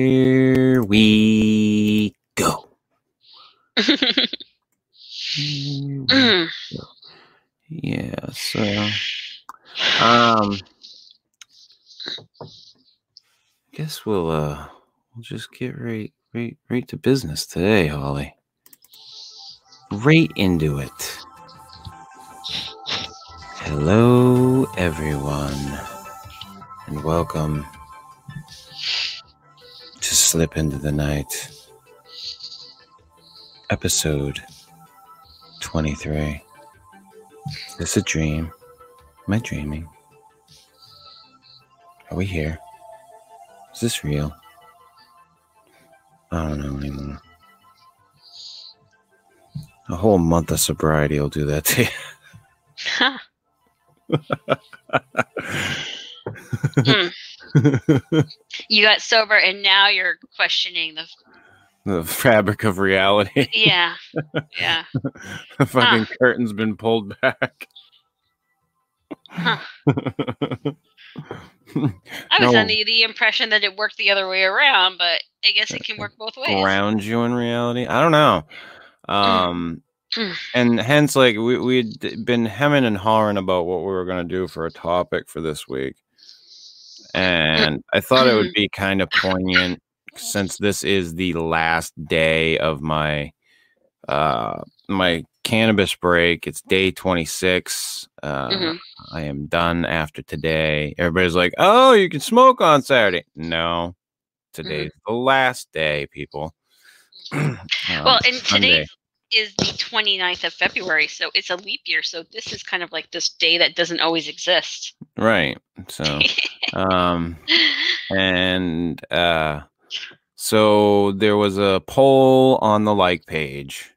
Here we go. Yeah, so um I guess we'll uh we'll just get right right right to business today, Holly. Right into it. Hello everyone and welcome Slip into the Night. Episode 23. Is this a dream? Am I dreaming? Are we here? Is this real? I don't know anymore. A whole month of sobriety will do that to you. Hmm. you got sober and now you're questioning the the fabric of reality. yeah yeah the fucking curtain's been pulled back. Huh. i was No. under the impression that it worked the other way around but i guess it can work both ways ground you in reality. I don't know. Um, Mm. and hence, like we we'd been hemming and hawing about what we were gonna do for a topic for this week, and I thought it would be kind of poignant since this is the last day of my uh my cannabis break. It's day twenty six. Uh, Mhm. I am done after today. Everybody's like, "Oh, you can smoke on Saturday." No, today's the last day, people. Um, well and Sunday. today is the 29th of february so it's a leap year so this is kind of like this day that doesn't always exist right? So, um, and uh, so there was a poll on the like page,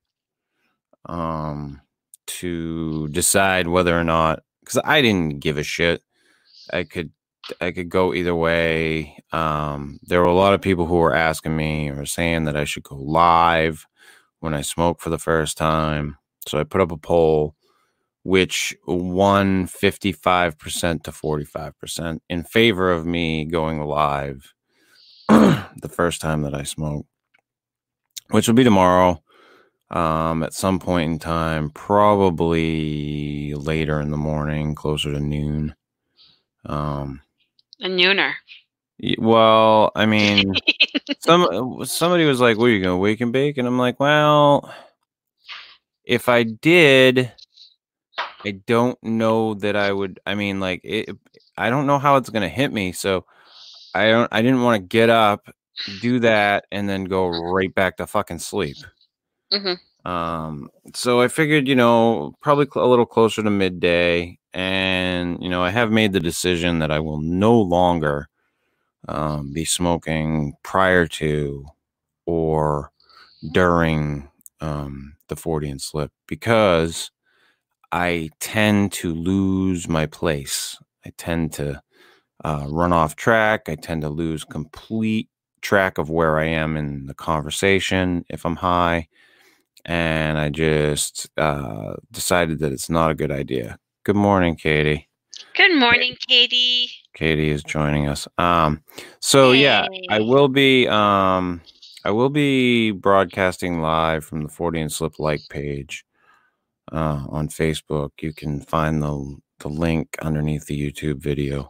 um, to decide whether or not because I didn't give a shit. I could I could go either way. Um, there were a lot of people who were asking me or saying that I should go live when I smoke for the first time. So I put up a poll, which won 55% to 45% in favor of me going live the first time that I smoke, which will be tomorrow um, at some point in time, probably later in the morning, closer to noon. Um, a nooner well, I mean, some somebody was like, "What are you gonna wake and bake?" And I'm like, "Well, if I did, I don't know that I would. I mean, like, it, I don't know how it's gonna hit me. So I don't. I didn't want to get up, do that, and then go right back to fucking sleep. Mhm. Um, so I figured, you know, probably a little closer to midday, and you know, I have made the decision that I will no longer um, be smoking prior to or during um, the Fortean slip because I tend to lose my place. I tend to uh, run off track. I tend to lose complete track of where I am in the conversation if I'm high. And I just uh, decided that it's not a good idea. Good morning, Katie. good morning katie Katie is joining us. Um, so yeah, I will be um, I will be broadcasting live from the Fortean Slip like page uh, on Facebook. You can find the the link underneath the YouTube video.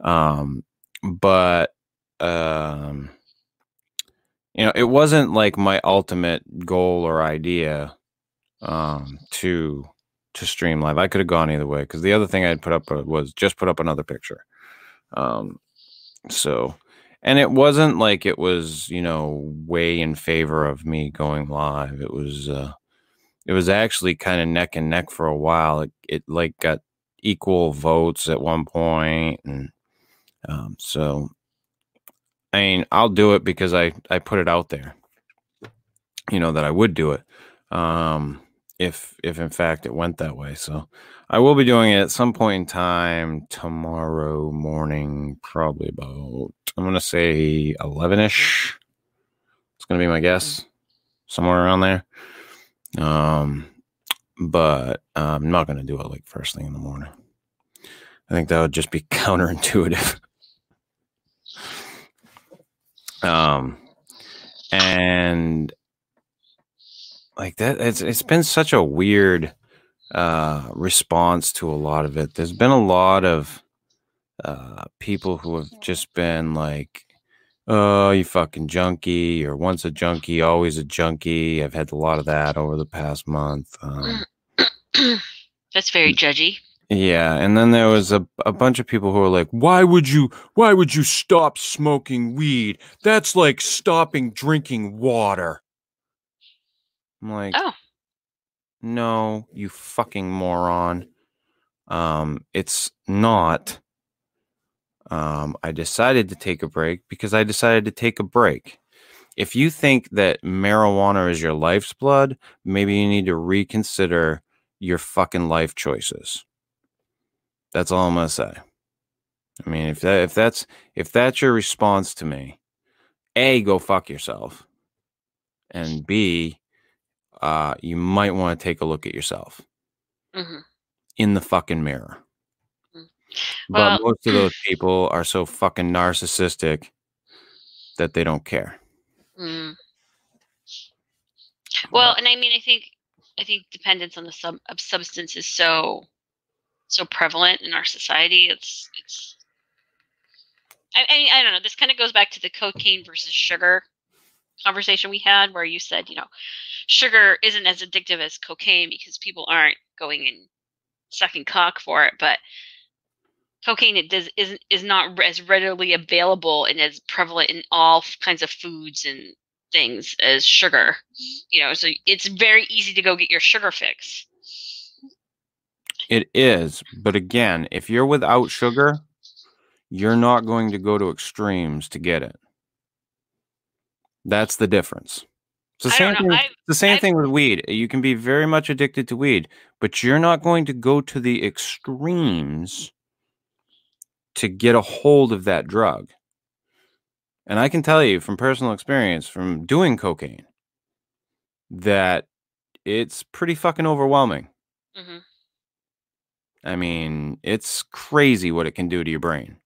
Um, but um, you know, it wasn't like my ultimate goal or idea um, to to stream live. I could have gone either way because the other thing I'd put up uh, was just put up another picture. Um, so, and it wasn't like it was, you know, way in favor of me going live. It was, uh, it was actually kind of neck and neck for a while. It, it like got equal votes at one point, and um, so, I mean, I'll do it because I I put it out there. You know that I would do it. Um, if if in fact it went that way. So I will be doing it at some point in time tomorrow morning, probably about I'm gonna say eleven ish. It's gonna be my guess, somewhere around there. Um, but uh, I'm not gonna do it like first thing in the morning. I think that would just be counterintuitive. Um, and like that, it's it's been such a weird uh response to a lot of it. There's been a lot of uh people who have just been like oh, you fucking junkie, or once a junkie, always a junkie. I've had a lot of that over the past month. Um, That's very judgy. yeah, and then there was a, a bunch of people who were like, "Why would you? Why would you stop smoking weed? That's like stopping drinking water." I'm like, Oh. no, you fucking moron. Um, it's not. Um, I decided to take a break because I decided to take a break. If you think that marijuana is your life's blood, maybe you need to reconsider your fucking life choices. That's all I'm gonna say. I mean, if that if that's if that's your response to me, A, go fuck yourself. And B, uh, you might want to take a look at yourself hmm in the fucking mirror. Mm. But Well- most of those people are so fucking narcissistic that they don't care. Mm. Well, and I mean, I think I think dependence on the sub of substance is so so prevalent in our society. It's it's. I, I, I don't know. This kind of goes back to the cocaine versus sugar conversation we had, where you said, you know, sugar isn't as addictive as cocaine because people aren't going and sucking cock for it, but cocaine it does isn't is not as readily available and as prevalent in all kinds of foods and things as sugar. You know, so it's very easy to go get your sugar fix. It is, but again, if you're without sugar, you're not going to go to extremes to get it. That's the difference. It's the same thing. I the same I've- thing with weed. You can be very much addicted to weed, but you're not going to go to the extremes to get a hold of that drug. And I can tell you from personal experience from doing cocaine that it's pretty fucking overwhelming. mhm, I mean, it's crazy what it can do to your brain,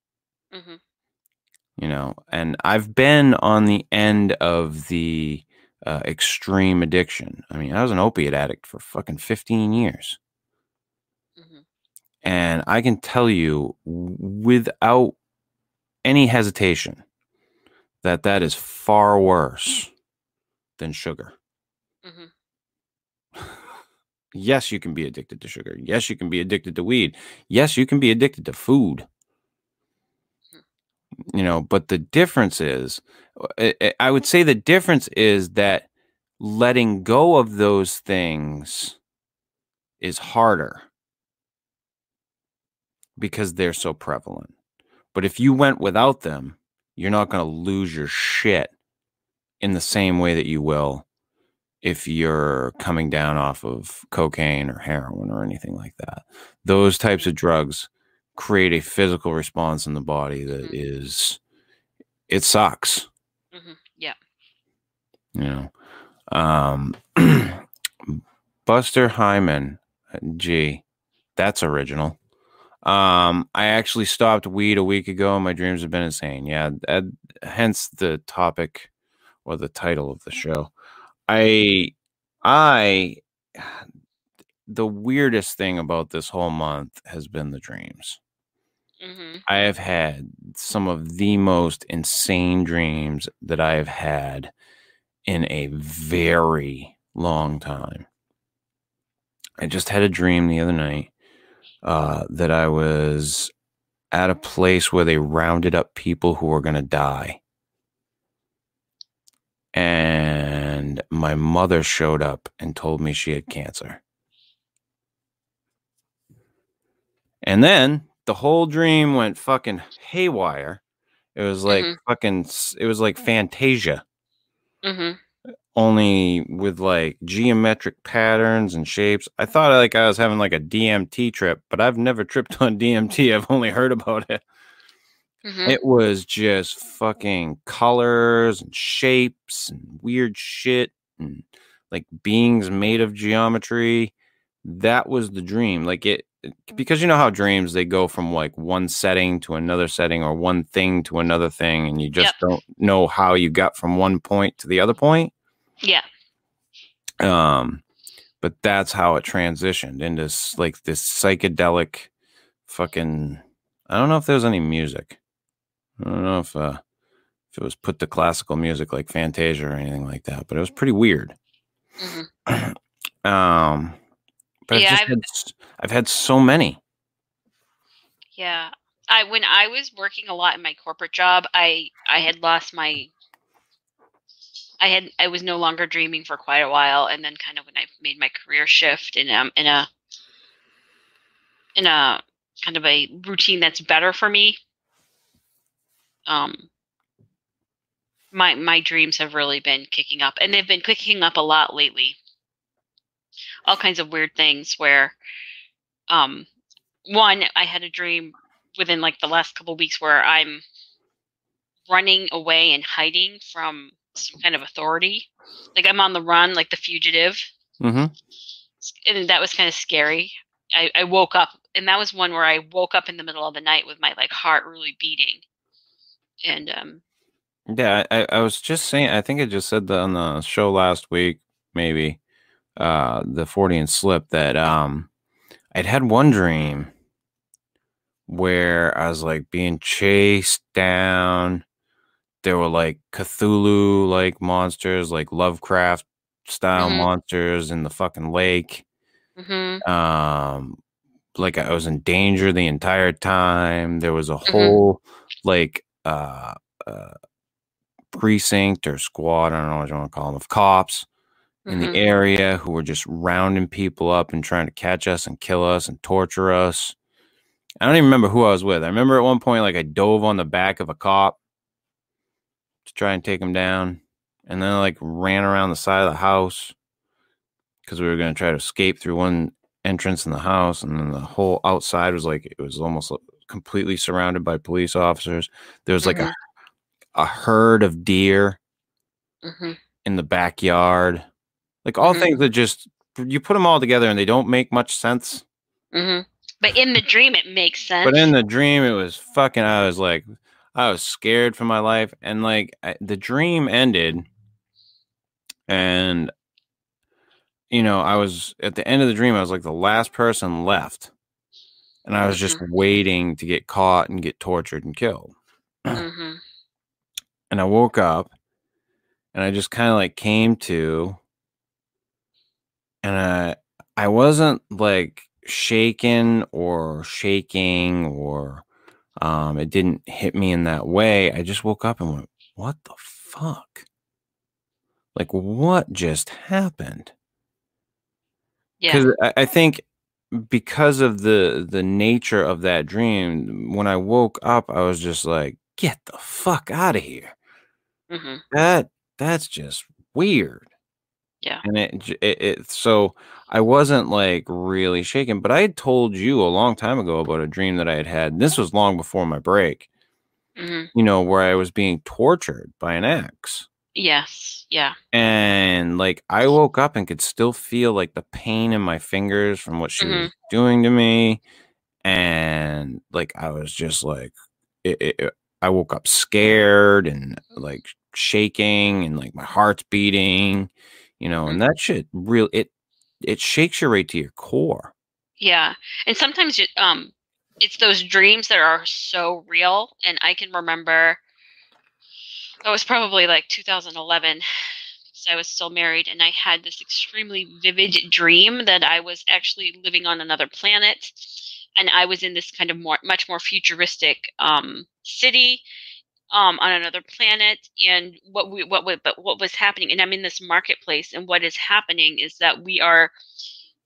mhm, you know. And I've been on the end of the uh, extreme addiction. I mean, I was an opiate addict for fucking 15 years. mhm. And I can tell you without any hesitation that that is far worse than sugar. Mhm. Yes, you can be addicted to sugar. Yes, you can be addicted to weed. Yes, you can be addicted to food. You know, but the difference is, I- I- I would say the difference is that letting go of those things is harder because they're so prevalent. But if you went without them, you're not going to lose your shit in the same way that you will if you're coming down off of cocaine or heroin or anything like that. Those types of drugs create a physical response in the body that Mhm. is it sucks, Mhm. Yeah. you know. Um Buster Hyman, gee, that's original. Um, I actually stopped weed a week ago. And my dreams have been insane. Yeah, that, hence the topic or the title of the show. I, I, the weirdest thing about this whole month has been the dreams. Mhm. I have had some of the most insane dreams that I have had in a very long time. I just had a dream the other night uh, that I was at a place where they rounded up people who were going to die. And my mother showed up and told me she had cancer. And then the whole dream went fucking haywire. It was like Mhm. fucking, it was like Fantasia Mhm. only with like geometric patterns and shapes. I thought like I was having like a DMT trip, but I've never tripped on DMT. I've only heard about it. Mhm. It was just fucking colors and shapes and weird shit and like beings made of geometry. That was the dream. Like it because you know how dreams they go from like one setting to another setting or one thing to another thing, and you just Yep. don't know how you got from one point to the other point. Yeah. Um, but that's how it transitioned into like this psychedelic fucking. I don't know if there was any music. I don't know if uh if it was put to classical music like Fantasia or anything like that, but it was pretty weird. Mhm. Um, but Yeah, I've, I've- had, I've had so many. Yeah. I when I was working a lot in my corporate job, I I had lost my I had I was no longer dreaming for quite a while and then kind of when I made my career shift in um in a in a kind of a routine that's better for me. Um my my dreams have really been kicking up and they've been kicking up a lot lately. All kinds of weird things where um one I had a dream within like the last couple weeks where I'm running away and hiding from some kind of authority. Like I'm on the run, like the fugitive, Mm-hmm. and that was kind of scary. I, I woke up, and that was one where I woke up in the middle of the night with my like heart really beating, and um, Yeah, I, I was just saying. I think I just said that on the show last week, maybe uh, the Fortean slip that um, I'd had one dream where I was like being chased down. There were like Cthulhu like monsters, like Lovecraft style Mhm. monsters in the fucking lake. mhm, um like i was in danger the entire time there was a whole like uh uh precinct or squad i don't know what you want to call them of cops in mhm. the area who were just rounding people up and trying to catch us and kill us and torture us i don't even remember who i was with i remember at one point like i dove on the back of a cop to try and take him down and then I, like ran around the side of the house because we were going to try to escape through one entrance in the house and then the whole outside was like it was almost completely surrounded by police officers there was like Mhm. a, a herd of deer Mhm. in the backyard like all Mhm. things that just you put them all together and they don't make much sense Mhm. But in the dream, it makes sense. but in the dream it was fucking i was like i was scared for my life and like I, the dream ended and you know i was at the end of the dream i was like the last person left and i was just waiting to get caught and get tortured and killed Mhm. and i woke up and i just kind of like came to and i i wasn't like shaken or shaking or um it didn't hit me in that way. I just woke up and went what the fuck? Like what just happened? Yeah. because I, I think because of the the nature of that dream when i woke up i was just like get the fuck out of here. Mhm. that that's just weird Yeah. and it, it it so i wasn't like really shaken but i had told you a long time ago about a dream that i had had this was long before my break Mhm. you know where i was being tortured by an ex Yes. Yeah. and like I woke up and could still feel like the pain in my fingers from what she was doing to me, and like I was just like, it, it- I woke up scared and like shaking and like my heart's beating, you know, and that shit real it it shakes you right to your core. Yeah, and sometimes it, um, it's those dreams that are so real. And I can remember, it was probably like 2011, So I was still married, and I had this extremely vivid dream that I was actually living on another planet, and I was in this kind of more, much more futuristic um, city. Um, on another planet, and what we what but what was happening, and I'm in this marketplace, and what is happening is that we are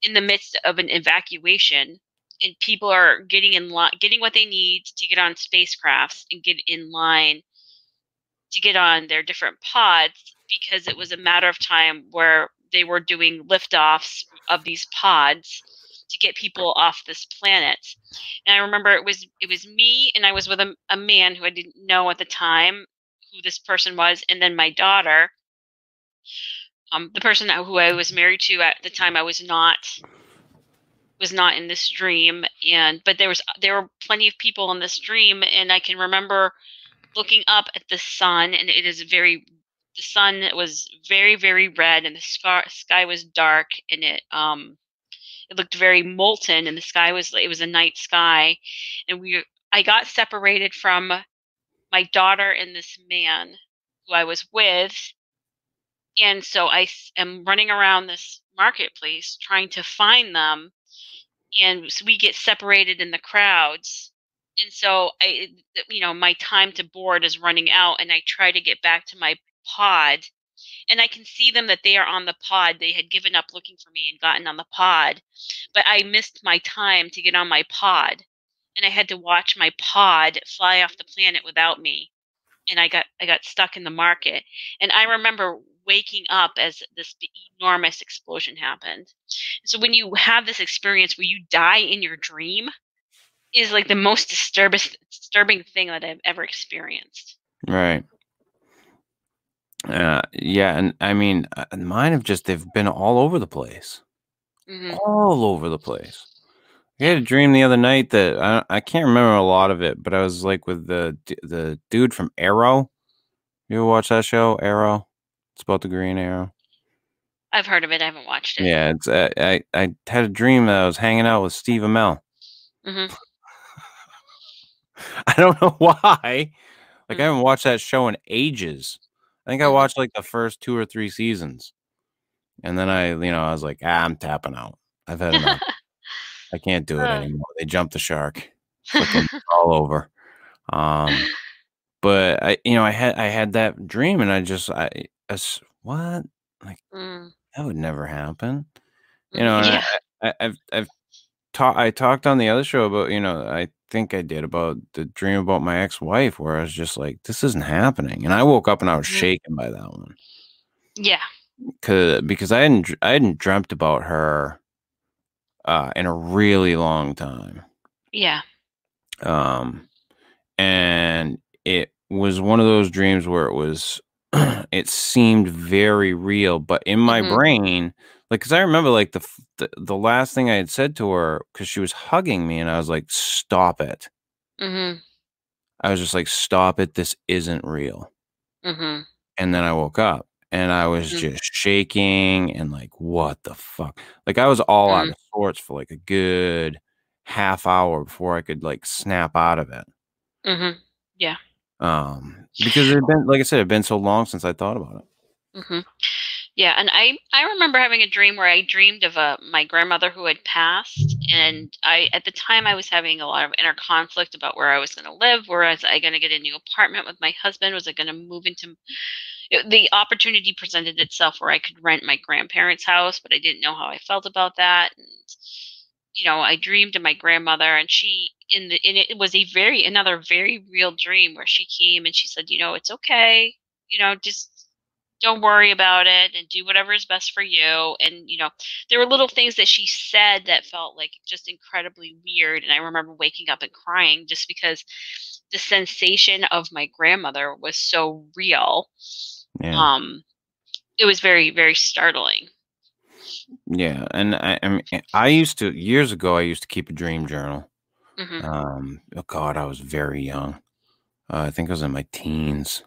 in the midst of an evacuation and people are getting in line getting what they need to get on spacecrafts and get in line to get on their different pods because it was a matter of time where they were doing liftoffs of these pods to get people off this planet. And I remember it was it was me and I was with a, a man who I didn't know at the time who this person was and then my daughter um, the person who I was married to at the time I was not was not in this dream and but there was there were plenty of people in this dream and I can remember looking up at the sun and it is very the sun was very very red and the sky, sky was dark and it um it looked very molten and the sky was it was a night sky. And we I got separated from my daughter and this man who I was with. And so I am running around this marketplace trying to find them. And so we get separated in the crowds. And so i you know my time to board is running out and i try to get back to my pod and i can see them that they are on the pod they had given up looking for me and gotten on the pod but i missed my time to get on my pod and i had to watch my pod fly off the planet without me and i got i got stuck in the market and i remember waking up as this enormous explosion happened. So when you have this experience where you die in your dream, is like the most disturbing disturbing thing that I've ever experienced. Right. Uh, yeah, and I mean, uh, mine have just they've been all over the place, mm-hmm. all over the place. I had a dream the other night that I, I can't remember a lot of it, but I was like with the the dude from Arrow. You ever watch that show, Arrow? It's about the Green Arrow. I've heard of it. I haven't watched it. Yeah, it's uh, I I had a dream that I was hanging out with Steve Amell. Mm-hmm. I don't know why. Like mm-hmm. I haven't watched that show in ages. I think I watched like the first two or three seasons, and then I, you know, I was like, ah, I'm tapping out. I've had enough. I can't do it anymore. They jumped the shark, all over. Um, but I, you know, I had I had that dream, and I just I as what? Like mm. that would never happen. You know, yeah. I, have I've I talked on the other show about, you know, I think I did about the dream about my ex-wife where I was just like, this isn't happening. And I woke up and I was shaken by that one. Yeah. Cause because I hadn't I hadn't dreamt about her uh in a really long time. Yeah. Um and it was one of those dreams where it was it seemed very real, but in my mm-hmm. brain, like, cause I remember like the, the, the last thing I had said to her, cause she was hugging me, and I was like, "Stop it." Mm-hmm. I was just like, "Stop it! This isn't real." Mm-hmm. And then I woke up, and I was mm-hmm. just shaking and like, "What the fuck?" Like I was all out mm-hmm. of sorts for like a good half hour before I could like snap out of it. Mm-hmm. Yeah. Um, because it had been, like I said, it had been so long since I thought about it. Yeah, and I I remember having a dream where I dreamed of a uh, my grandmother who had passed, and I at the time I was having a lot of inner conflict about where I was going to live. Where was I going to get a new apartment with my husband? Was I going to move into the opportunity presented itself where I could rent my grandparents' house, but I didn't know how I felt about that. And you know, I dreamed of my grandmother, and she in the and it was a very another very real dream where she came and she said, you know, it's okay, you know, just don't worry about it and do whatever is best for you. And you know, there were little things that she said that felt like just incredibly weird. And I remember waking up and crying just because the sensation of my grandmother was so real. Yeah. Um, it was very very startling. Yeah, and I, I, mean, I used to years ago. I used to keep a dream journal. Mm-hmm. Um, oh God, I was very young. Uh, I think I was in my teens,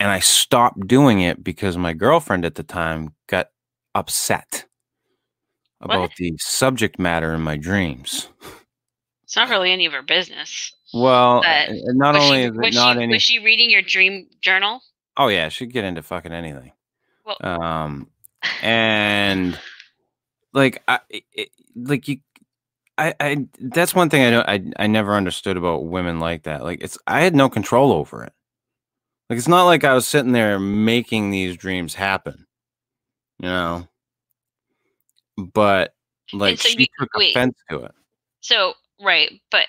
and I stopped doing it because my girlfriend at the time got upset about what? the subject matter in my dreams. It's not really any of her business. Well, but not only she, is it not she, any. Was she reading your dream journal? Oh yeah, she'd get into fucking anything. Well, um, and like I, it, like you, I, I, that's one thing I know I, I never understood about women like that. Like it's, I had no control over it. Like it's not like I was sitting there making these dreams happen, you know. But like so she you, took wait, offense to it. So right, but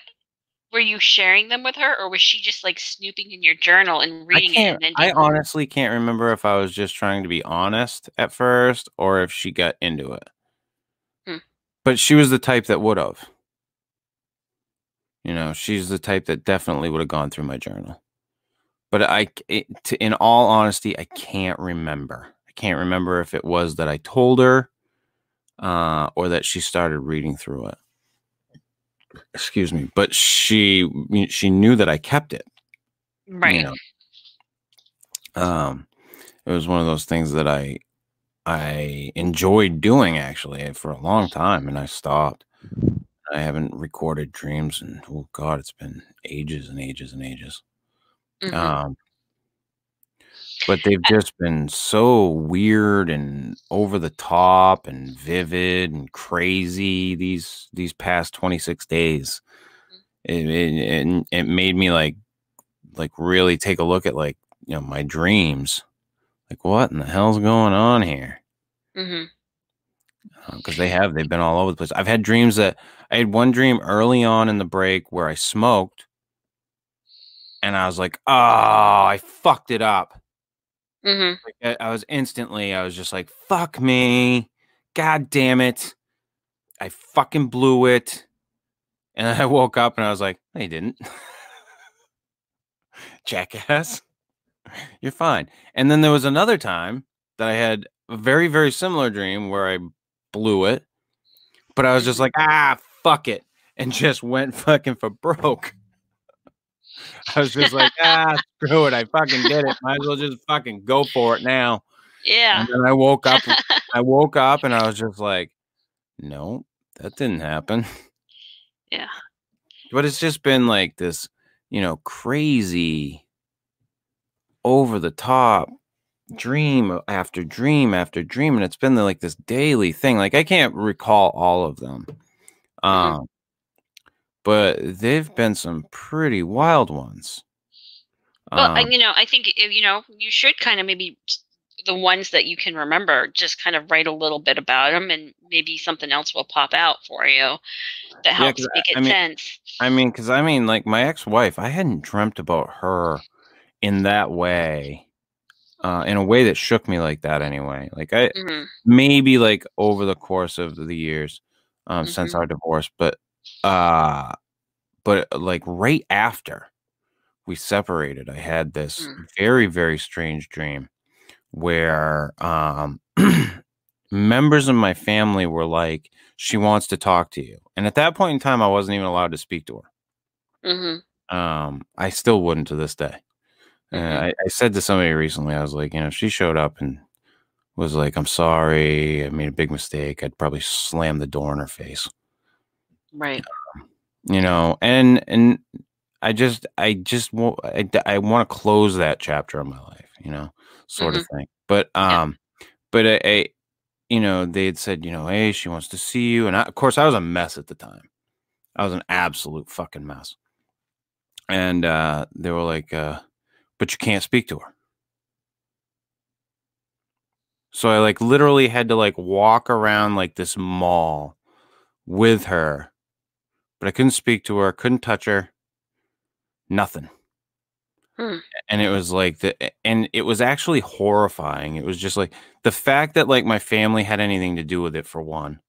were you sharing them with her or was she just like snooping in your journal and reading it i honestly can't remember if i was just trying to be honest at first or if she got into it hmm. but she was the type that would have you know she's the type that definitely would have gone through my journal but i it, to, in all honesty i can't remember i can't remember if it was that i told her uh, or that she started reading through it excuse me, but she she knew that I kept it. Right. You know? Um, it was one of those things that I I enjoyed doing actually for a long time, and I stopped. I haven't recorded dreams, and oh god, it's been ages and ages and ages. Mhm. Um, but they've just been so weird and over the top and vivid and crazy these these past 26 days. It, it, it, it made me like like really take a look at like you know my dreams. Like what in the hell's going on here? mm-hmm because they have they've been all over the place. I've had dreams that I had one dream early on in the break where I smoked, and I was like, "Oh, I fucked it up." Mhm. Like I, I was instantly, I was just like, "Fuck me, god damn it, I fucking blew it." And I woke up and I was like, "No, you didn't, jackass. You're fine." And then there was another time that I had a very very similar dream where I blew it, but I was just like, "Ah, fuck it," and just went fucking for broke. I was just like, "Ah, screw it, I fucking did it. Might as well just fucking go for it now." Yeah. And then I woke up. I woke up and I was just like, "No, that didn't happen." Yeah. But it's just been like this, you know, crazy, over the top dream after dream after dream, and it's been like this daily thing. Like I can't recall all of them, um, but they've been some pretty wild ones. Well, Um, and, you know, I think you know you should kind of maybe the ones that you can remember, just kind of write a little bit about them, and maybe something else will pop out for you that helps 'cause make I- it I mean- sense. I mean, because I mean, like my ex-wife, I hadn't dreamt about her in that way, uh, in a way that shook me like that. Anyway, like I hmm maybe like over the course of the years, um, since Mhm. our divorce, but uh, but like right after we separated, I had this Mm. very very strange dream where um members of my family were like, "She wants to talk to you," and at that point in time, I wasn't even allowed to speak to her. mm-hmm. Um, I still wouldn't to this day. Uh, Mhm. I, I said to somebody recently, I was like, you know, if she showed up and was like, I'm sorry, I made a big mistake, I'd probably slam the door in her face, Right. you know, and, and I just, I just, wa- I, I want to close that chapter of my life, you know, sort of thing. But, Yeah. um, but I, I, you know, they had said, you know, hey, she wants to see you. And I, of course, I was a mess at the time. I was an absolute fucking mess. And uh, they were like, uh, but you can't speak to her. So I like literally had to like walk around like this mall with her, but I couldn't speak to her, couldn't touch her, nothing. Hmm. And it was like the, and it was actually horrifying. It was just like the fact that like my family had anything to do with it for one,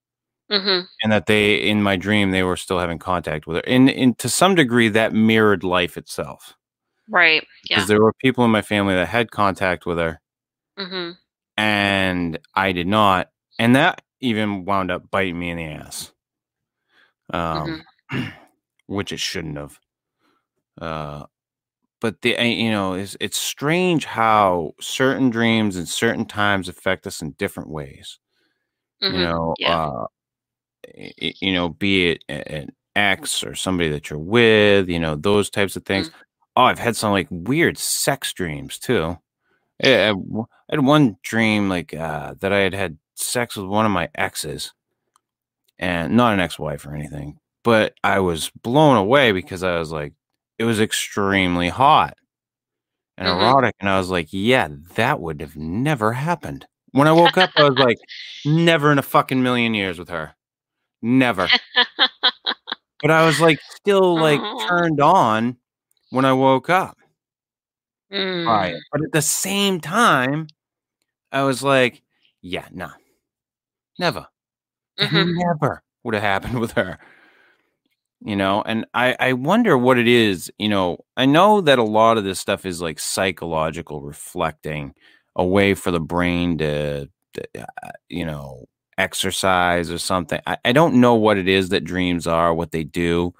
hmm and that they in my dream they were still having contact with her, and, and to some degree that mirrored life itself Right. because Yeah. there were people in my family that had contact with her hmm and I did not, and that even wound up biting me in the ass, um, which it shouldn't have. Uh, but the uh, you know it's it's strange how certain dreams and certain times affect us in different ways. hmm You know, Yeah. uh, you know, be it an ex or somebody that you're with, you know, those types of things. Oh, I've had some like weird sex dreams too. Yeah, I I had one dream like uh, that I had had sex with one of my exes, and not an ex-wife or anything, but I was blown away because I was like, it was extremely hot and Mhm. erotic, and I was like, yeah, that would have never happened. When I woke up, I was like, never in a fucking million years with her, never. But I was like, still like turned on when I woke up Mm. it. But at the same time, I was like, yeah, no, never, That Mhm. never would have happened with her. You know, and I, I wonder what it is. You know, I know that a lot of this stuff is like psychological reflecting, a way for the brain to, to, uh, you know, exercise or something. I, I don't know what it is that dreams are, what they do,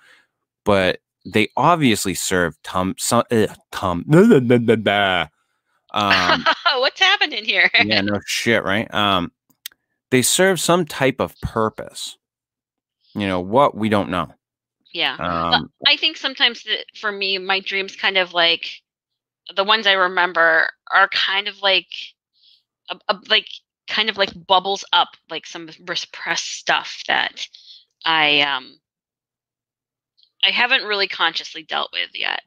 but they obviously serve tum some uh, tum. Um, What's happening here? yeah, no shit, right? Um, they serve some type of purpose. You know what? We don't know. Yeah. Um, I think sometimes that for me, my dreams kind of like the ones I remember are kind of like, a, a, like kind of like bubbles up, like some repressed stuff that I um I haven't really consciously dealt with yet.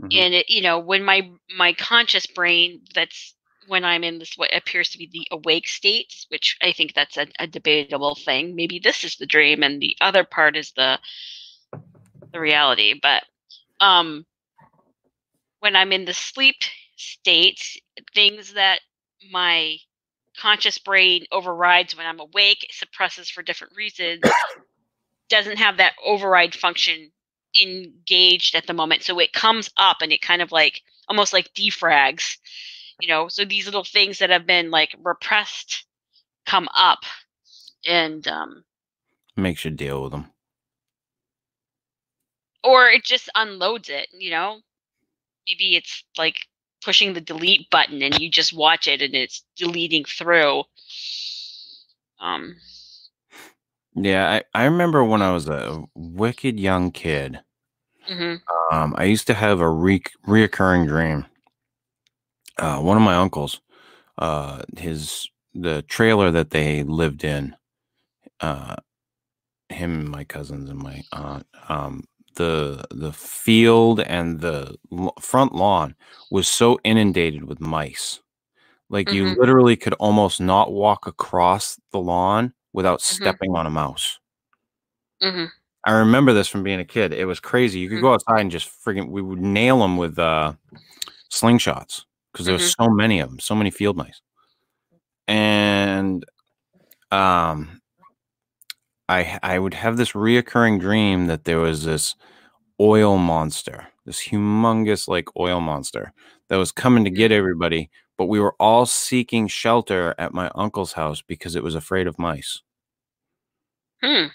Mm-hmm. And it, you know, when my my conscious brain, that's when I'm in this what appears to be the awake state, which I think that's a, a debatable thing. Maybe this is the dream, and the other part is the the reality. But um, when I'm in the sleep state, things that my conscious brain overrides when I'm awake, suppresses for different reasons, doesn't have that override function engaged at the moment. So it comes up and it kind of like almost like defrags, you know. So these little things that have been like repressed come up and um makes you deal with them. Or it just unloads it, you know. Maybe it's like pushing the delete button and you just watch it and it's deleting through. Um yeah, I, I remember when I was a wicked young kid. Mm-hmm. Um, I used to have a re- reoccurring dream. Uh, one of my uncles, uh, his the trailer that they lived in, uh, him and my cousins and my aunt, um, the the field and the front lawn was so inundated with mice. Like mm-hmm. you literally could almost not walk across the lawn without mm-hmm. stepping on a mouse. Mm-hmm. I remember this from being a kid. It was crazy. You could go mm-hmm. outside and just freaking we would nail them with uh, slingshots because there was mm-hmm. so many of them, so many field mice. And um I I would have this reoccurring dream that there was this oil monster, this humongous like oil monster that was coming to get mm-hmm. everybody, but we were all seeking shelter at my uncle's house because it was afraid of mice. Hmm.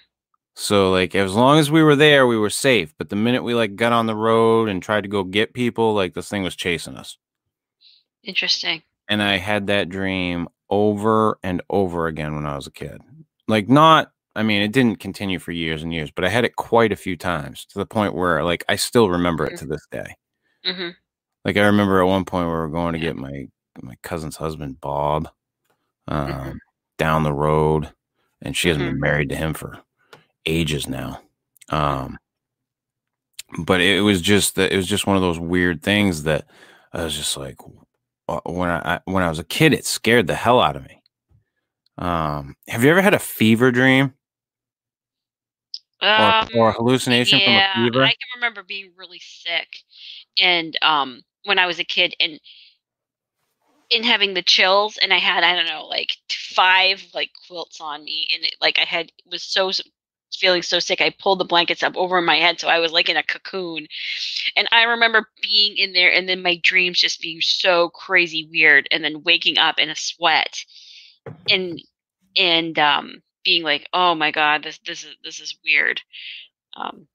So like as long as we were there, we were safe. But the minute we like got on the road and tried to go get people, like this thing was chasing us. Interesting. And I had that dream over and over again when I was a kid. Like not I mean, it didn't continue for years and years, but I had it quite a few times to the point where like I still remember mm-hmm. it to this day. Mm-hmm. Like I remember at one point we were going to get my my cousin's husband Bob um, mm-hmm. down the road, and she hasn't been mm-hmm. married to him for ages now. Um, but it was just that it was just one of those weird things that I was just like uh, when I when I was a kid, it scared the hell out of me. Um, have you ever had a fever dream? Um, or, or hallucination yeah, from a fever? I can remember being really sick, and um, when I was a kid, and in having the chills and I had I don't know like five like quilts on me and it, like I had was so feeling so sick I pulled the blankets up over my head so I was like in a cocoon and I remember being in there and then my dreams just being so crazy weird and then waking up in a sweat and and um being like oh my god this this is this is weird um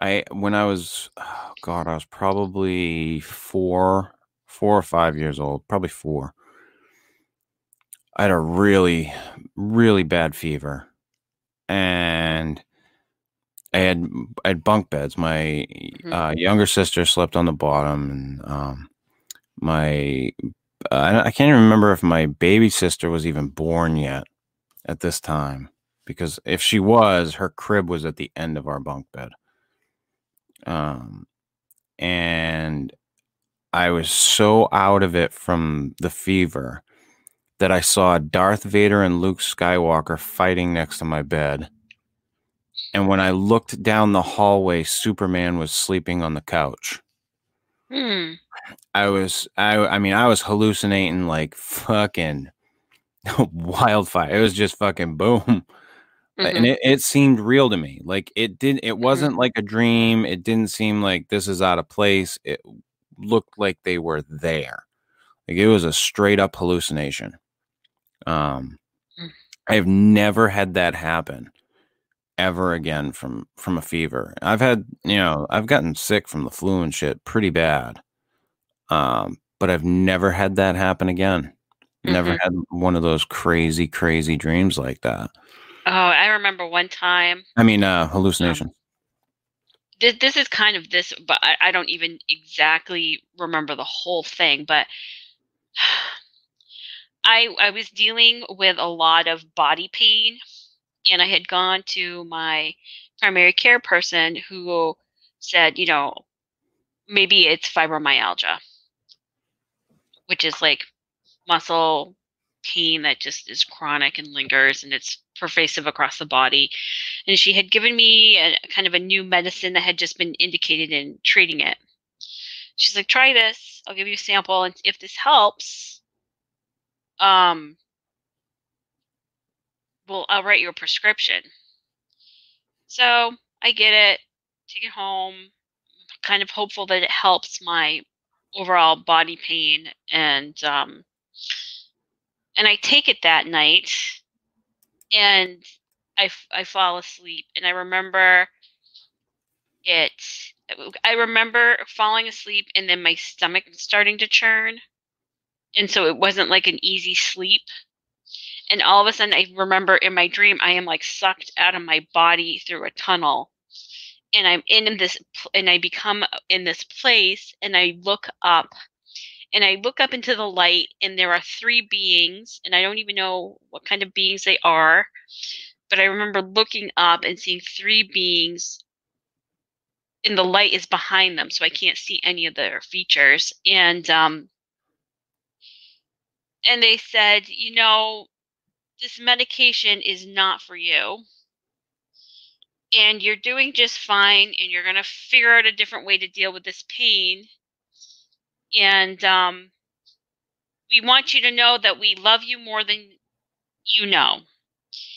I when I was oh god I was probably 4 four or five years old, probably four. I had a really, really bad fever, and I had I had bunk beds. My mm-hmm. uh, younger sister slept on the bottom, and um, my uh, I can't even remember if my baby sister was even born yet at this time because if she was, her crib was at the end of our bunk bed. Um, and I was so out of it from the fever that I saw Darth Vader and Luke Skywalker fighting next to my bed. And when I looked down the hallway, Superman was sleeping on the couch. Hmm. I was I I mean I was hallucinating like fucking wildfire. It was just fucking boom. Mm-hmm. And it, it seemed real to me. Like it didn't, it mm-hmm. wasn't mm-hmm. like a dream. It didn't seem like this is out of place. It looked like they were there. Like it was a straight up hallucination. Um, mm. I've never had that happen ever again from from a fever. I've had, you know, I've gotten sick from the flu and shit pretty bad. Um, but I've never had that happen again. Never Mhm. had one of those crazy, crazy dreams like that. Oh, I remember one time. I mean, uh, hallucination. This, this is kind of this, but I, I don't even exactly remember the whole thing. But I I was dealing with a lot of body pain, and I had gone to my primary care person who said, you know, maybe it's fibromyalgia, which is like muscle pain that just is chronic and lingers and it's pervasive across the body. And she had given me a kind of a new medicine that had just been indicated in treating it. She's like, try this. I'll give you a sample. And if this helps, um, well, I'll write you a prescription. So I get it, take it home, kind of hopeful that it helps my overall body pain and um and I take it that night and I, I fall asleep and I remember it I remember falling asleep and then my stomach starting to churn and so it wasn't like an easy sleep and all of a sudden I remember in my dream I am like sucked out of my body through a tunnel and I'm in this and I become in this place and I look up and I look up into the light and there are three beings and I don't even know what kind of beings they are but I remember looking up and seeing three beings and the light is behind them so I can't see any of their features and um and they said you know this medication is not for you and you're doing just fine and you're going to figure out a different way to deal with this pain and um, we want you to know that we love you more than you know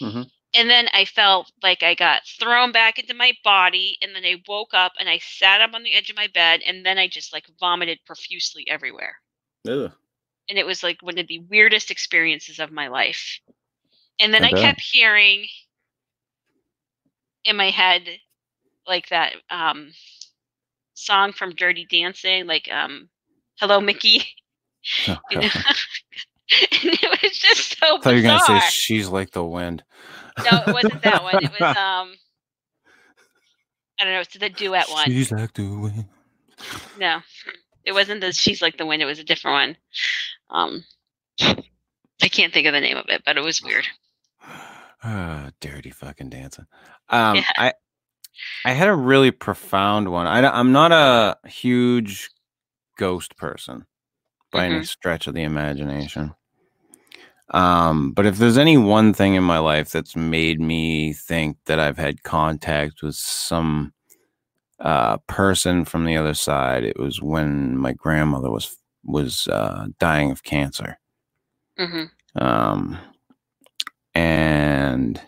Mhm. and then i felt like i got thrown back into my body and then i woke up and i sat up on the edge of my bed and then i just like vomited profusely everywhere Ugh. and it was like one of the weirdest experiences of my life. And then I I, kept hearing in my head like that um song from Dirty Dancing, like um Hello Mickey. Oh? And it was just so I thought you were gonna say she's like the wind. no, it wasn't that one. It was um I don't know, it's the duet one. She's like the wind. No. It wasn't the She's Like the Wind, it was a different one. Um I can't think of the name of it, but it was weird. Ah, dirty fucking dancing. Um, Yeah. I I had a really profound one. I, I, am not a huge ghost person by any Mm-hmm. stretch of the imagination. Um, but if there's any one thing in my life that's made me think that I've had contact with some uh, person from the other side, it was when my grandmother was was uh, dying of cancer. hmm Um, and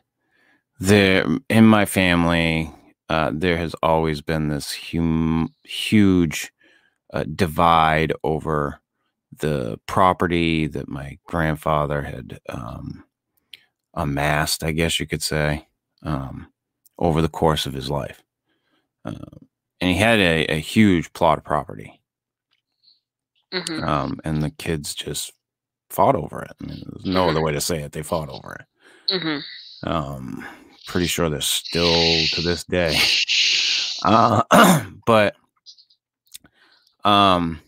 there in my family, uh, there has always been this hum- huge uh, divide over the property that my grandfather had um, amassed, I guess you could say, um, over the course of his life. Uh, and he had a, a huge plot of property hmm um, and the kids just fought over it. I mean, there's no other way to say it. They fought over it. hmm Um, pretty sure they're still to this day. Uh, but um,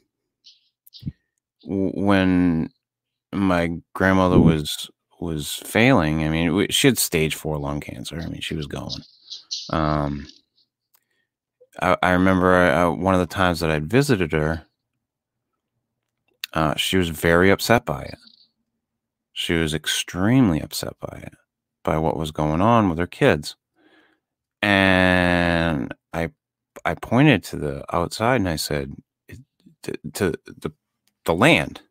when my grandmother was was failing, I mean, she had stage four lung cancer. I mean, she was going. Um, I, I remember uh, one of the times that I'd visited her. Uh, she was very upset by it. She was extremely upset by it, by what was going on with her kids. And I, I pointed to the outside and I said, "It- to, the, the land.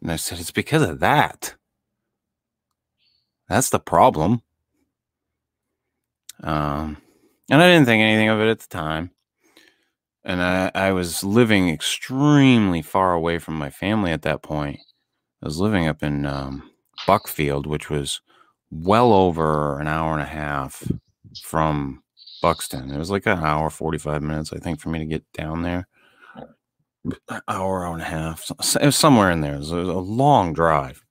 And I said, it's because of that. That's the problem. Um, and I didn't think anything of it at the time. And I, I was living extremely far away from my family at that point. I was living up in um, Buckfield, which was well over an hour and a half from Buxton. It was like an hour, 45 minutes, I think, for me to get down there. Hour, hour and a half. It was somewhere in there. It was a long drive.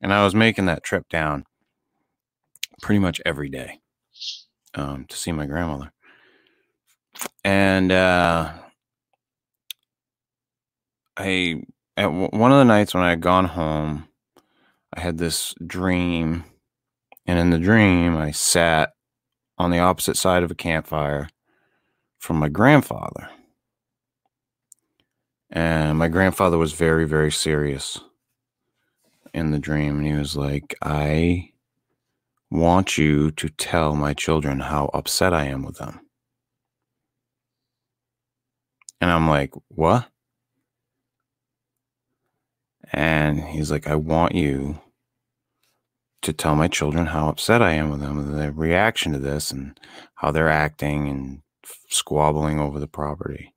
And I was making that trip down pretty much every day um, to see my grandmother. And uh, I, at w- one of the nights when I had gone home, I had this dream. And in the dream, I sat on the opposite side of a campfire from my grandfather. And my grandfather was very, very serious in the dream. And he was like, I want you to tell my children how upset I am with them. And I'm like, what? And he's like, I want you to tell my children how upset I am with them, the reaction to this, and how they're acting and squabbling over the property.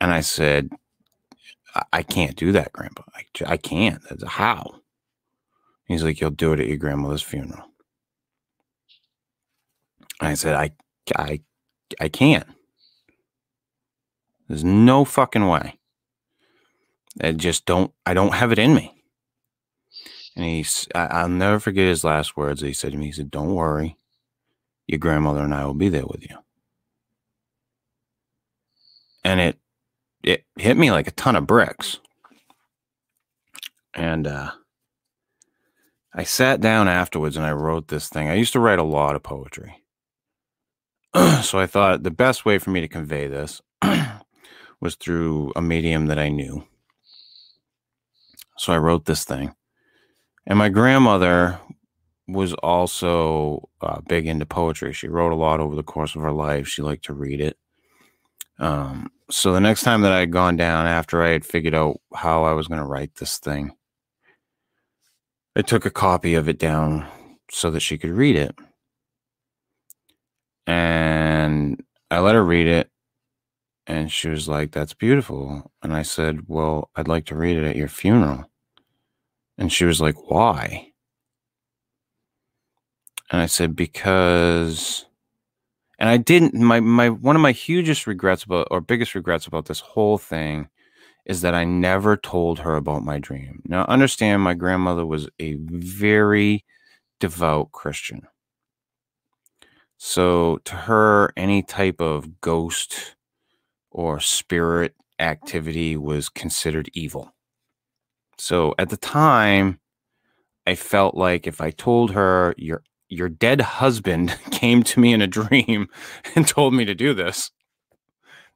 And I said, I can't do that, Grandpa. I, I can't. How? He's like, You'll do it at your grandmother's funeral. I said, I, I, I can't. There's no fucking way. I just don't, I don't have it in me. And he's, I, will never forget his last words. He said to me, he said, Don't worry. Your grandmother and I will be there with you. And it, it hit me like a ton of bricks. And, uh, I sat down afterwards and I wrote this thing. I used to write a lot of poetry. so I thought the best way for me to convey this was through a medium that I knew. So I wrote this thing. And my grandmother was also uh, big into poetry. She wrote a lot over the course of her life. She liked to read it. Um, so the next time that I had gone down after I had figured out how I was going to write this thing, I took a copy of it down so that she could read it. And I let her read it. And she was like, That's beautiful. And I said, Well, I'd like to read it at your funeral. And she was like, Why? And I said, Because and I didn't my my one of my hugest regrets about or biggest regrets about this whole thing is that I never told her about my dream. Now understand my grandmother was a very devout Christian. So to her any type of ghost or spirit activity was considered evil. So at the time, I felt like if I told her your your dead husband came to me in a dream and told me to do this,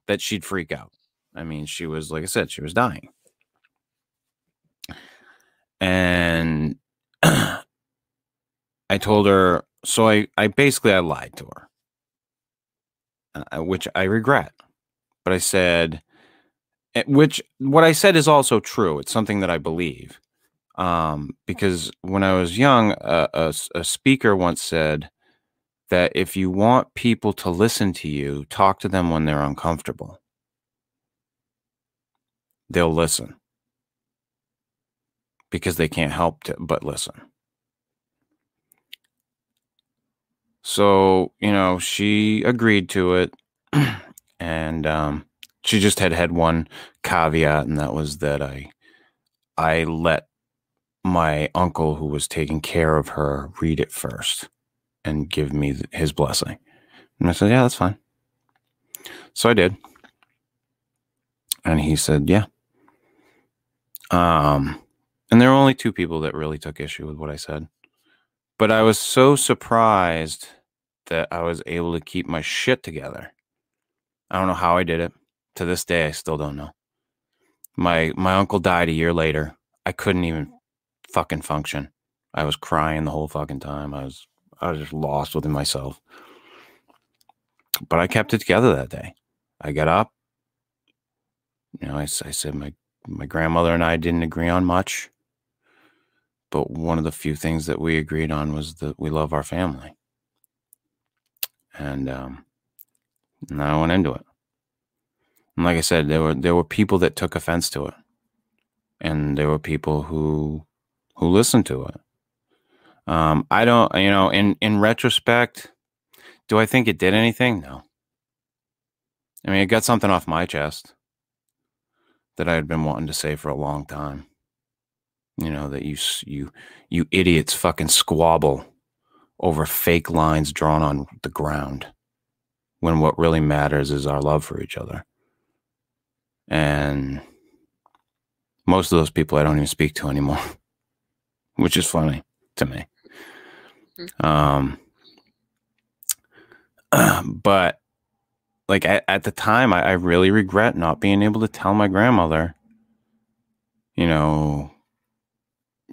that she'd freak out. I mean, she was like I said, she was dying. And I told her, so I, I basically I lied to her, uh, which I regret. But I said, Eh, which what I said is also true. It's something that I believe. Um, because when I was young, a, a speaker once said that if you want people to listen to you, talk to them when they're uncomfortable. They'll listen because they can't help to, but listen. So, you know, she agreed to it. and um, she just had had one caveat, and that was that I I let my uncle, who was taking care of her, read it first and give me his blessing. And I said, "Yeah, that's fine." So I did, and he said, "Yeah." Um, and there were only two people that really took issue with what I said, but I was so surprised that I was able to keep my shit together. I don't know how I did it. To this day, I still don't know. My my uncle died a year later. I couldn't even fucking function. I was crying the whole fucking time. I was I was just lost within myself. But I kept it together that day. I got up. You know, I, I said my my grandmother and I didn't agree on much, but one of the few things that we agreed on was that we love our family. And um, and I went into it. And like I said, there were there were people that took offense to it, and there were people who who listened to it. Um, I don't, you know, in in retrospect, do I think it did anything? No. I mean, it got something off my chest that I had been wanting to say for a long time. You know that you you you idiots fucking squabble over fake lines drawn on the ground when what really matters is our love for each other. And most of those people I don't even speak to anymore, which is funny to me. Mm-hmm. Um, but like at, at the time, I, I really regret not being able to tell my grandmother, you know,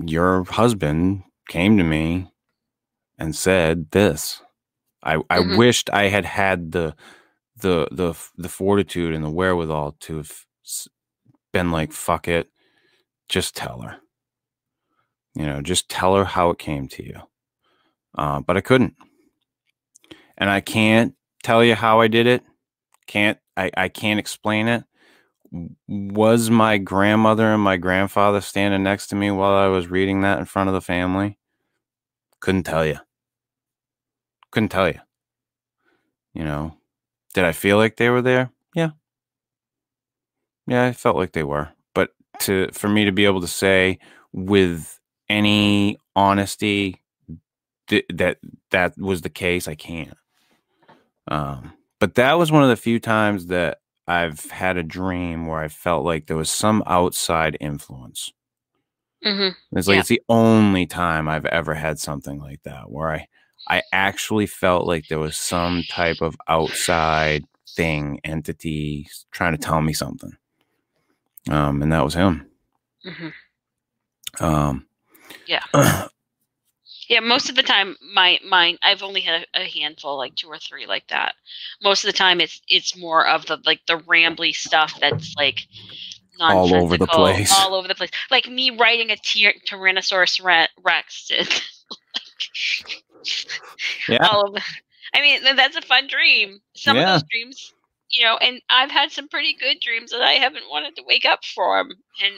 your husband came to me and said this. I, I mm-hmm. wished I had had the the the the fortitude and the wherewithal to have been like fuck it, just tell her. You know, just tell her how it came to you. Uh, but I couldn't, and I can't tell you how I did it. Can't I? I can't explain it. Was my grandmother and my grandfather standing next to me while I was reading that in front of the family? Couldn't tell you. Couldn't tell you. You know, did I feel like they were there? Yeah. Yeah, I felt like they were. But to for me to be able to say with any honesty th- that that was the case, I can't. Um, but that was one of the few times that I've had a dream where I felt like there was some outside influence. Mm-hmm. It's like yeah. it's the only time I've ever had something like that where I I actually felt like there was some type of outside thing, entity trying to tell me something. Um, and that was him. Mm-hmm. Um, yeah. yeah. Most of the time, my mine, I've only had a, a, handful, like two or three, like that. Most of the time, it's it's more of the like the rambly stuff that's like all over the place, all over the place. Like me writing a Tyrannosaurus Rex. yeah. All of, I mean, that's a fun dream. Some yeah. of those dreams, you know, and I've had some pretty good dreams that I haven't wanted to wake up from. And,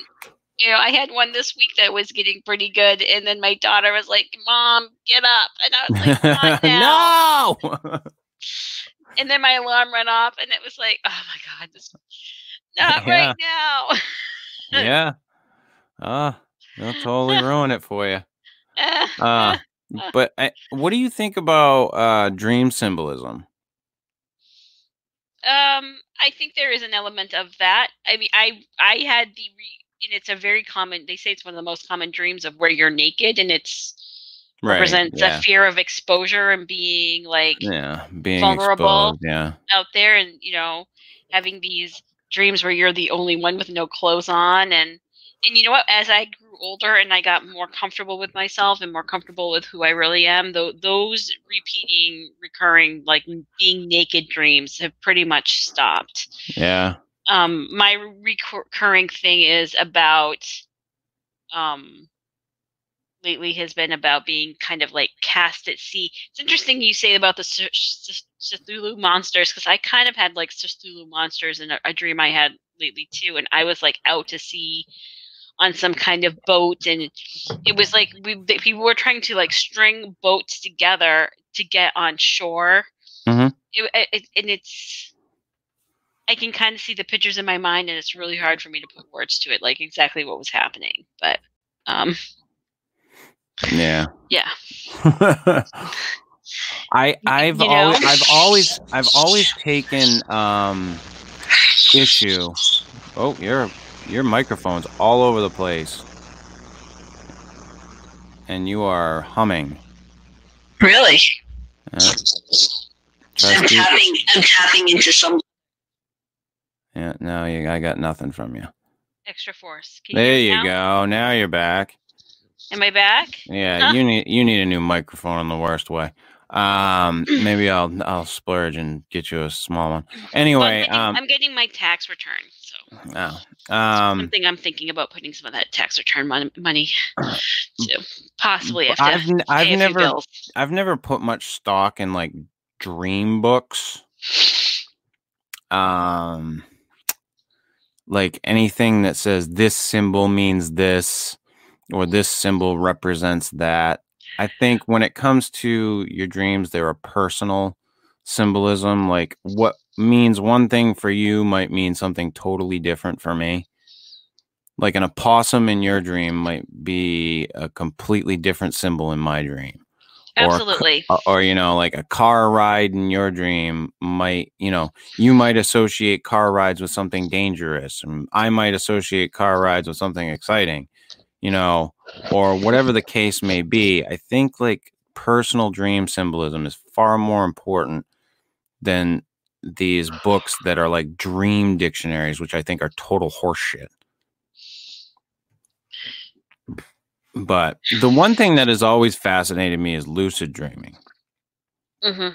you know, I had one this week that was getting pretty good. And then my daughter was like, Mom, get up. And I was like, no. and then my alarm went off and it was like, oh my God, this not yeah. right now. yeah. Uh, they'll totally ruin it for you. Uh, but I, what do you think about uh, dream symbolism? Um, I think there is an element of that. I mean, I I had the re- and it's a very common. They say it's one of the most common dreams of where you're naked, and it's right, represents yeah. a fear of exposure and being like yeah, being vulnerable, exposed, yeah, out there, and you know, having these dreams where you're the only one with no clothes on, and and you know what? As I grew older and I got more comfortable with myself and more comfortable with who I really am, though those repeating, recurring, like being naked dreams have pretty much stopped. Yeah. Um, my recurring thing is about, um, lately has been about being kind of like cast at sea. It's interesting you say about the Cthulhu monsters because I kind of had like Cthulhu monsters in a, a dream I had lately too, and I was like out to sea on some kind of boat and it was like we people were trying to like string boats together to get on shore mm-hmm. it, it, and it's i can kind of see the pictures in my mind and it's really hard for me to put words to it like exactly what was happening but um yeah yeah i i've you know? always i've always i've always taken um issue oh you're your microphone's all over the place. And you are humming. Really? Yeah. I'm tapping I'm tapping into some Yeah, no, you, I got nothing from you. Extra force. Can there you, you go. Now you're back. Am I back? Yeah, huh? you need you need a new microphone in the worst way. Um, maybe I'll I'll splurge and get you a small one. Anyway, I'm, getting, um, I'm getting my tax return, so oh, um, something I'm thinking about putting some of that tax return mon- money to possibly have to I've, n- I've never I've never put much stock in like dream books. Um, like anything that says this symbol means this or this symbol represents that I think when it comes to your dreams, they're a personal symbolism. Like what means one thing for you might mean something totally different for me. Like an opossum in your dream might be a completely different symbol in my dream. Absolutely. Or, or, you know, like a car ride in your dream might, you know, you might associate car rides with something dangerous, and I might associate car rides with something exciting, you know, or whatever the case may be. I think like personal dream symbolism is far more important than these books that are like dream dictionaries, which I think are total horseshit. But the one thing that has always fascinated me is lucid dreaming. Mm-hmm.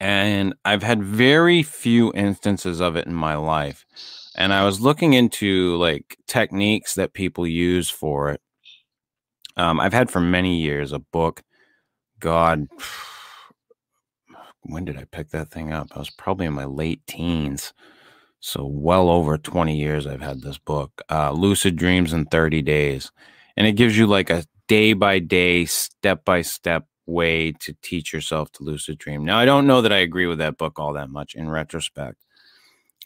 And I've had very few instances of it in my life. And I was looking into like techniques that people use for it. Um, I've had for many years a book. God, when did I pick that thing up? I was probably in my late teens. So, well over 20 years I've had this book, uh, Lucid Dreams in 30 Days and it gives you like a day by day, step by step way to teach yourself to lucid dream. Now, I don't know that I agree with that book all that much in retrospect,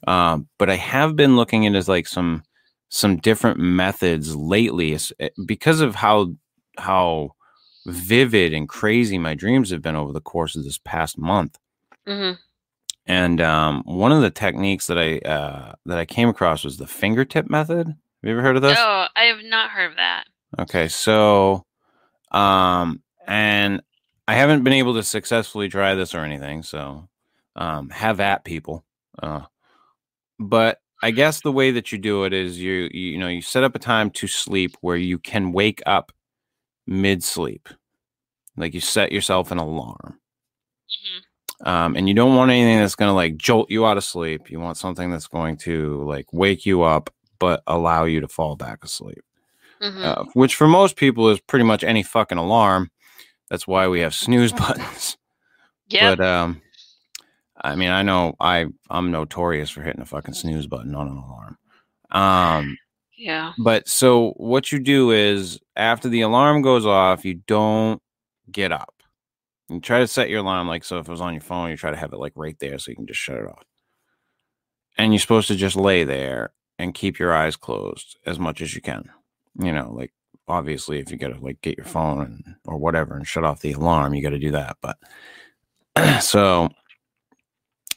um, but I have been looking into like some some different methods lately eh, because of how how vivid and crazy my dreams have been over the course of this past month. Mm-hmm. And um, one of the techniques that I uh, that I came across was the fingertip method. Have you ever heard of this? No, I have not heard of that. Okay, so um and I haven't been able to successfully try this or anything, so um have at people. Uh but I guess the way that you do it is you you know, you set up a time to sleep where you can wake up mid sleep. Like you set yourself an alarm. Mm-hmm. Um, and you don't want anything that's going to like jolt you out of sleep. You want something that's going to like wake you up, but allow you to fall back asleep Mm-hmm. uh, which for most people is pretty much any fucking alarm. That's why we have snooze buttons. yeah. But um, I mean, I know I I'm notorious for hitting a fucking snooze button on an alarm. Um, yeah. but so what you do is after the alarm goes off, you don't get up. You try to set your alarm like so. If it was on your phone, you try to have it like right there so you can just shut it off. And you're supposed to just lay there and keep your eyes closed as much as you can you know, like obviously if you got to like get your phone and, or whatever and shut off the alarm, you got to do that. But so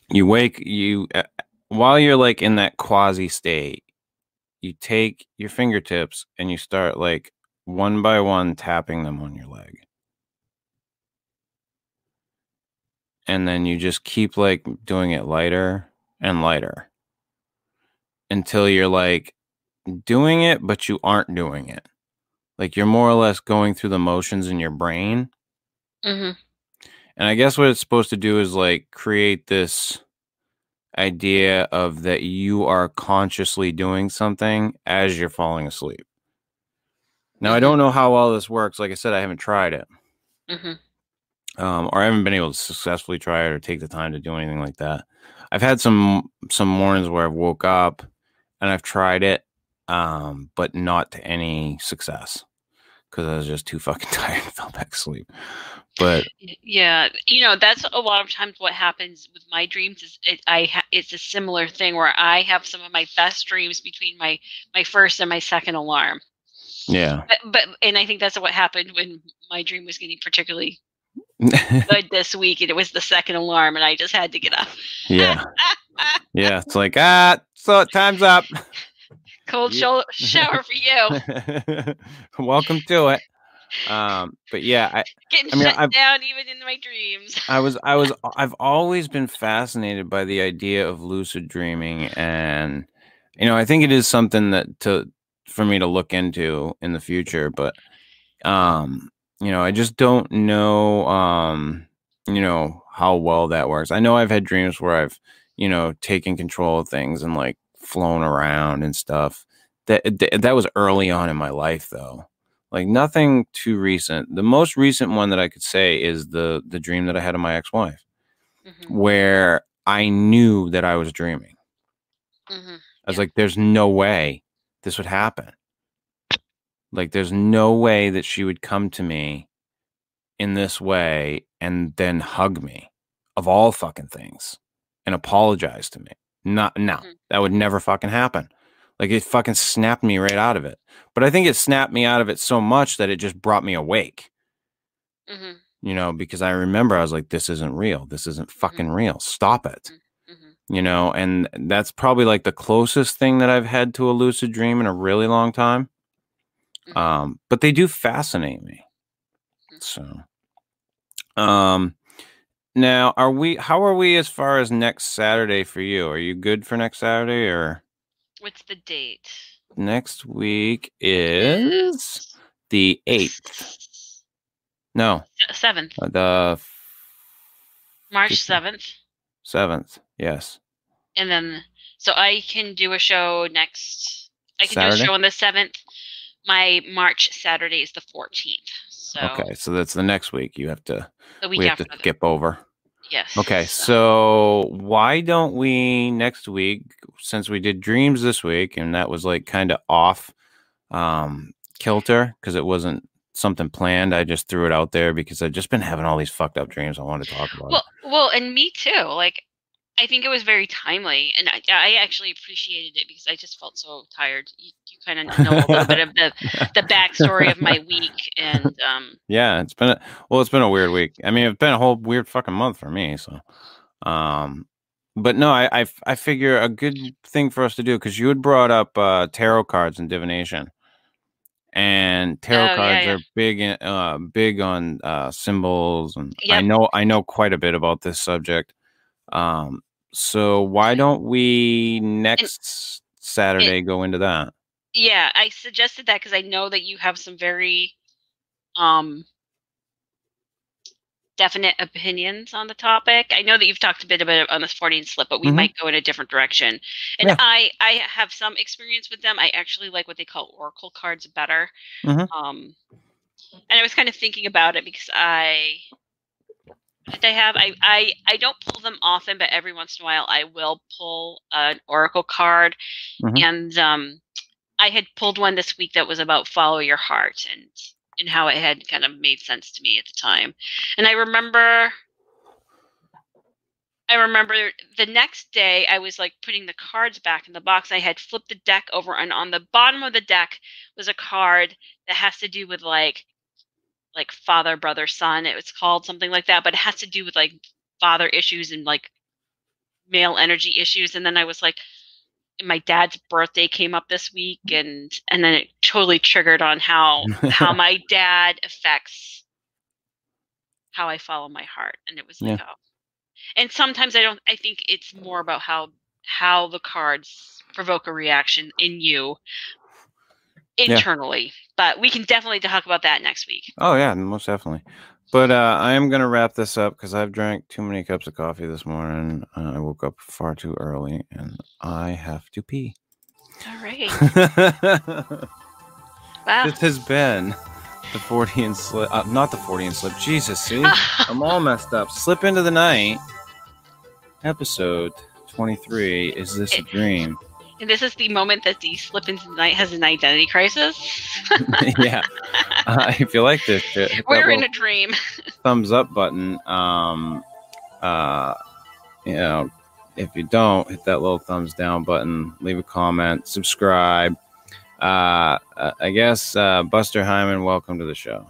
you wake you uh, while you're like in that quasi state, you take your fingertips and you start like one by one tapping them on your leg. And then you just keep like doing it lighter and lighter until you're like doing it, but you aren't doing it. Like you're more or less going through the motions in your brain. Mm-hmm. And I guess what it's supposed to do is like create this idea of that you are consciously doing something as you're falling asleep. Now, I don't know how well this works. Like I said, I haven't tried it. Mm-hmm. Um, or I haven't been able to successfully try it or take the time to do anything like that. I've had some some mornings where I've woke up and I've tried it um, but not to any success because I was just too fucking tired and fell back asleep. But yeah, you know that's a lot of times what happens with my dreams is it, I ha- it's a similar thing where I have some of my best dreams between my my first and my second alarm. Yeah, but, but and I think that's what happened when my dream was getting particularly good this week, and it was the second alarm, and I just had to get up. yeah, yeah. It's like ah, so time's up. Cold yeah. shower for you. Welcome to it. Um, but yeah, I getting I mean, shut I've, down even in my dreams. I was, I was, I've always been fascinated by the idea of lucid dreaming, and you know, I think it is something that to for me to look into in the future. But um, you know, I just don't know, um, you know, how well that works. I know I've had dreams where I've, you know, taken control of things and like flown around and stuff. That that was early on in my life though. Like nothing too recent. The most recent one that I could say is the the dream that I had of my ex-wife mm-hmm. where I knew that I was dreaming. Mm-hmm. I was like there's no way this would happen. Like there's no way that she would come to me in this way and then hug me of all fucking things and apologize to me. Not no, Mhm. that would never fucking happen. Like it fucking snapped me right out of it. But I think it snapped me out of it so much that it just brought me awake. hmm You know, because I remember I was like, this isn't real. This isn't fucking real. Stop it. hmm You know, and that's probably like the closest thing that I've had to a lucid dream in a really long time. Um, but they do fascinate me. So, um, now are we? How are we as far as next Saturday for you? Are you good for next Saturday or What's the date? next week is the eighth? No, Seventh, uh, the March seventh, seventh. Yes. and then so I can do a show next. I can do a show on the seventh. My March Saturday is the fourteenth. So Okay, so that's the next week. You have to. we have to skip over. Yes. Okay, so why don't we next week, since we did dreams this week and that was like kind of off um kilter because it wasn't something planned. I just threw it out there because I've just been having all these fucked up dreams. I wanted to talk about. Well, well, and me too. Like, I think it was very timely, and I, I actually appreciated it because I just felt so tired. You, you kind of know a little bit of the the backstory of my week, and um, yeah, it's been a, well, it's been a weird week. I mean, it's been a whole weird fucking month for me. So, um, but no, I I, I figure a good thing for us to do because you had brought up uh, tarot cards and divination. And tarot Oh, cards yeah. are big, in- uh, big on uh, symbols, and I know I know quite a bit about this subject. Um, so why don't we next Saturday go into that? yeah, I suggested that because I know that you have some very um definite opinions on the topic. I know that you've talked a bit about it on this Fortean slip, but we Mhm. might go in a different direction. And Yeah. I I have some experience with them. I actually like what they call oracle cards better. Mhm. Um and I was kind of thinking about it because I that I have I, I I don't pull them often, but every once in a while I will pull an oracle card. Mhm. And um I had pulled one this week that was about follow your heart and and how it had kind of made sense to me at the time. And I remember I remember the next day I was like putting the cards back in the box. I had flipped the deck over and on the bottom of the deck was a card that has to do with like like father, brother, son. It was called something like that, but it has to do with like father issues and like male energy issues. And then I was like, my dad's birthday came up this week, and and then it totally triggered on how how my dad affects how I follow my heart. And it was like, oh. And sometimes I don't. I think it's more about how how the cards provoke a reaction in you internally. But we can definitely talk about that next week. Oh yeah, most definitely. But uh, I am gonna wrap this up because I've drank too many cups of coffee this morning. Uh, I woke up far too early, and I have to pee. All right. wow. this has been the Fortean slip, uh, not the Fortean slip. Jesus, see, I'm all messed up. Slip into the night, episode twenty-three. Is this a dream? And this is the moment that the slip into the night has an identity crisis. yeah. Uh, if you like this, shit, hit that We're in a dream. thumbs up button. Um, uh, you know, if you don't, hit that little thumbs down button. Leave a comment. Subscribe. Uh, uh, I guess uh, Buster Hyman, welcome to the show.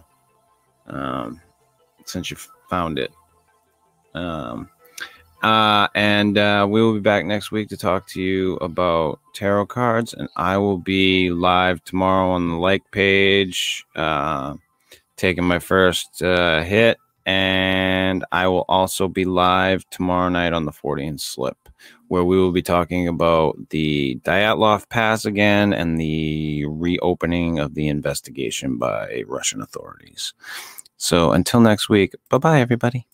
Um, since you found it. Um, uh, and uh, we will be back next week to talk to you about tarot cards. And I will be live tomorrow on the like page, uh, taking my first uh, hit. And I will also be live tomorrow night on the Fortean slip, where we will be talking about the Dyatlov Pass again and the reopening of the investigation by Russian authorities. So until next week, bye bye, everybody.